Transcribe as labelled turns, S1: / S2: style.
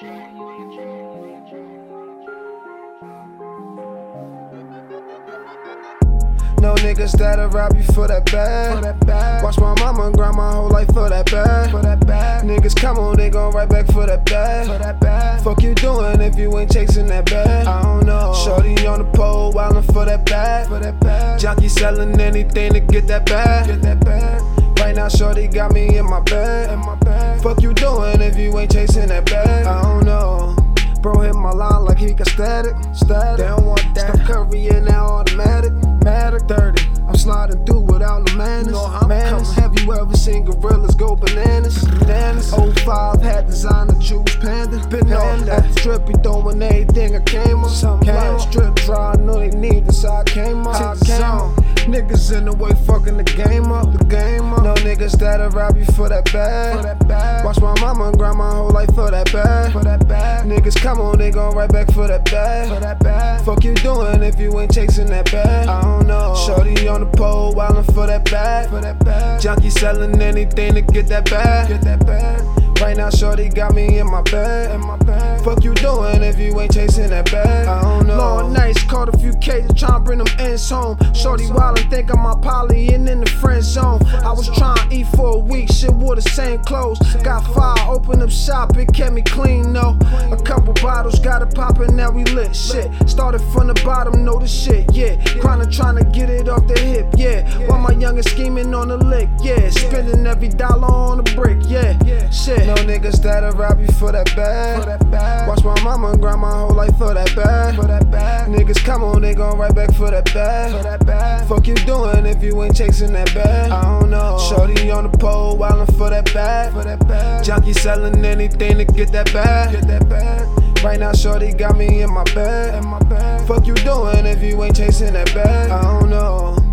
S1: No niggas that'll rob you for that bag.
S2: For that bag.
S1: Watch my mama grind my whole life for that bag.
S2: For that bag.
S1: Niggas come on, they gon' right back for that bag.
S2: For that bag.
S1: Fuck you doing if you ain't chasing that bag? I don't know. Shorty on the pole, wildin' for that bag.
S2: For that bag.
S1: Junkie selling anything to get that bag.
S2: Get that bag.
S1: Right now, Shorty got me in my bag.
S2: In my bag.
S1: Fuck you doing if you ain't chasing that bag? I don't know. Bro hit my line like he got static. Static. They don't want that. Steph Curry in that automatic. Matic 30. I'm sliding through without no manners.
S2: know I'm
S1: manners. Have you ever seen gorillas go bananas? Bananas. 05 had designer juice panda.
S2: Been on that.
S1: At the strip, he throwing everything I came on.
S2: Something
S1: Came
S2: like-.
S1: Strip dry, I know they need this, so I came on. I
S2: the
S1: on. Niggas in the way fucking the game up. The game up. No niggas that'll rob you for that bag.
S2: For that bag.
S1: Watch my mama grind my whole life for that bag.
S2: For that bag.
S1: Niggas come on, they gon' right back for that bag.
S2: For that bag.
S1: Fuck you doing if you ain't chasing that bag? I don't know. Shorty on the pole, wildin' for that bag.
S2: For that bag.
S1: Junkie selling anything to get that bag.
S2: Get that bag.
S1: Right now, Shorty got me in my bag.
S2: In my bag.
S1: Fuck you doing if you ain't chasing that bag? I don't know. Long nights, caught a few cases, tryna bring them ends home. Shorty wildin', think I'm my poly fire, open up shop, it kept me clean though. A couple bottles, got it poppin', now we lit. Shit, started from the bottom, know the shit, yeah. Grindin', tryna get it off the hip, yeah. While my youngest scheming on the lick, yeah. Spending every dollar on a brick, yeah. Shit, no niggas that'll rob you for that bag.
S2: For that bag.
S1: Watch my mama grind my whole life for that Niggas come on, they gon' right back for that bag.
S2: For that bag.
S1: Fuck you doing if you ain't chasing that bag? I don't know. Shorty on the pole, wildin' for that bag.
S2: For that bag.
S1: Junkie selling anything to get that bag.
S2: Get that bag.
S1: Right now, Shorty got me in my bag.
S2: In my bag.
S1: Fuck you doing if you ain't chasing that bag? I don't know.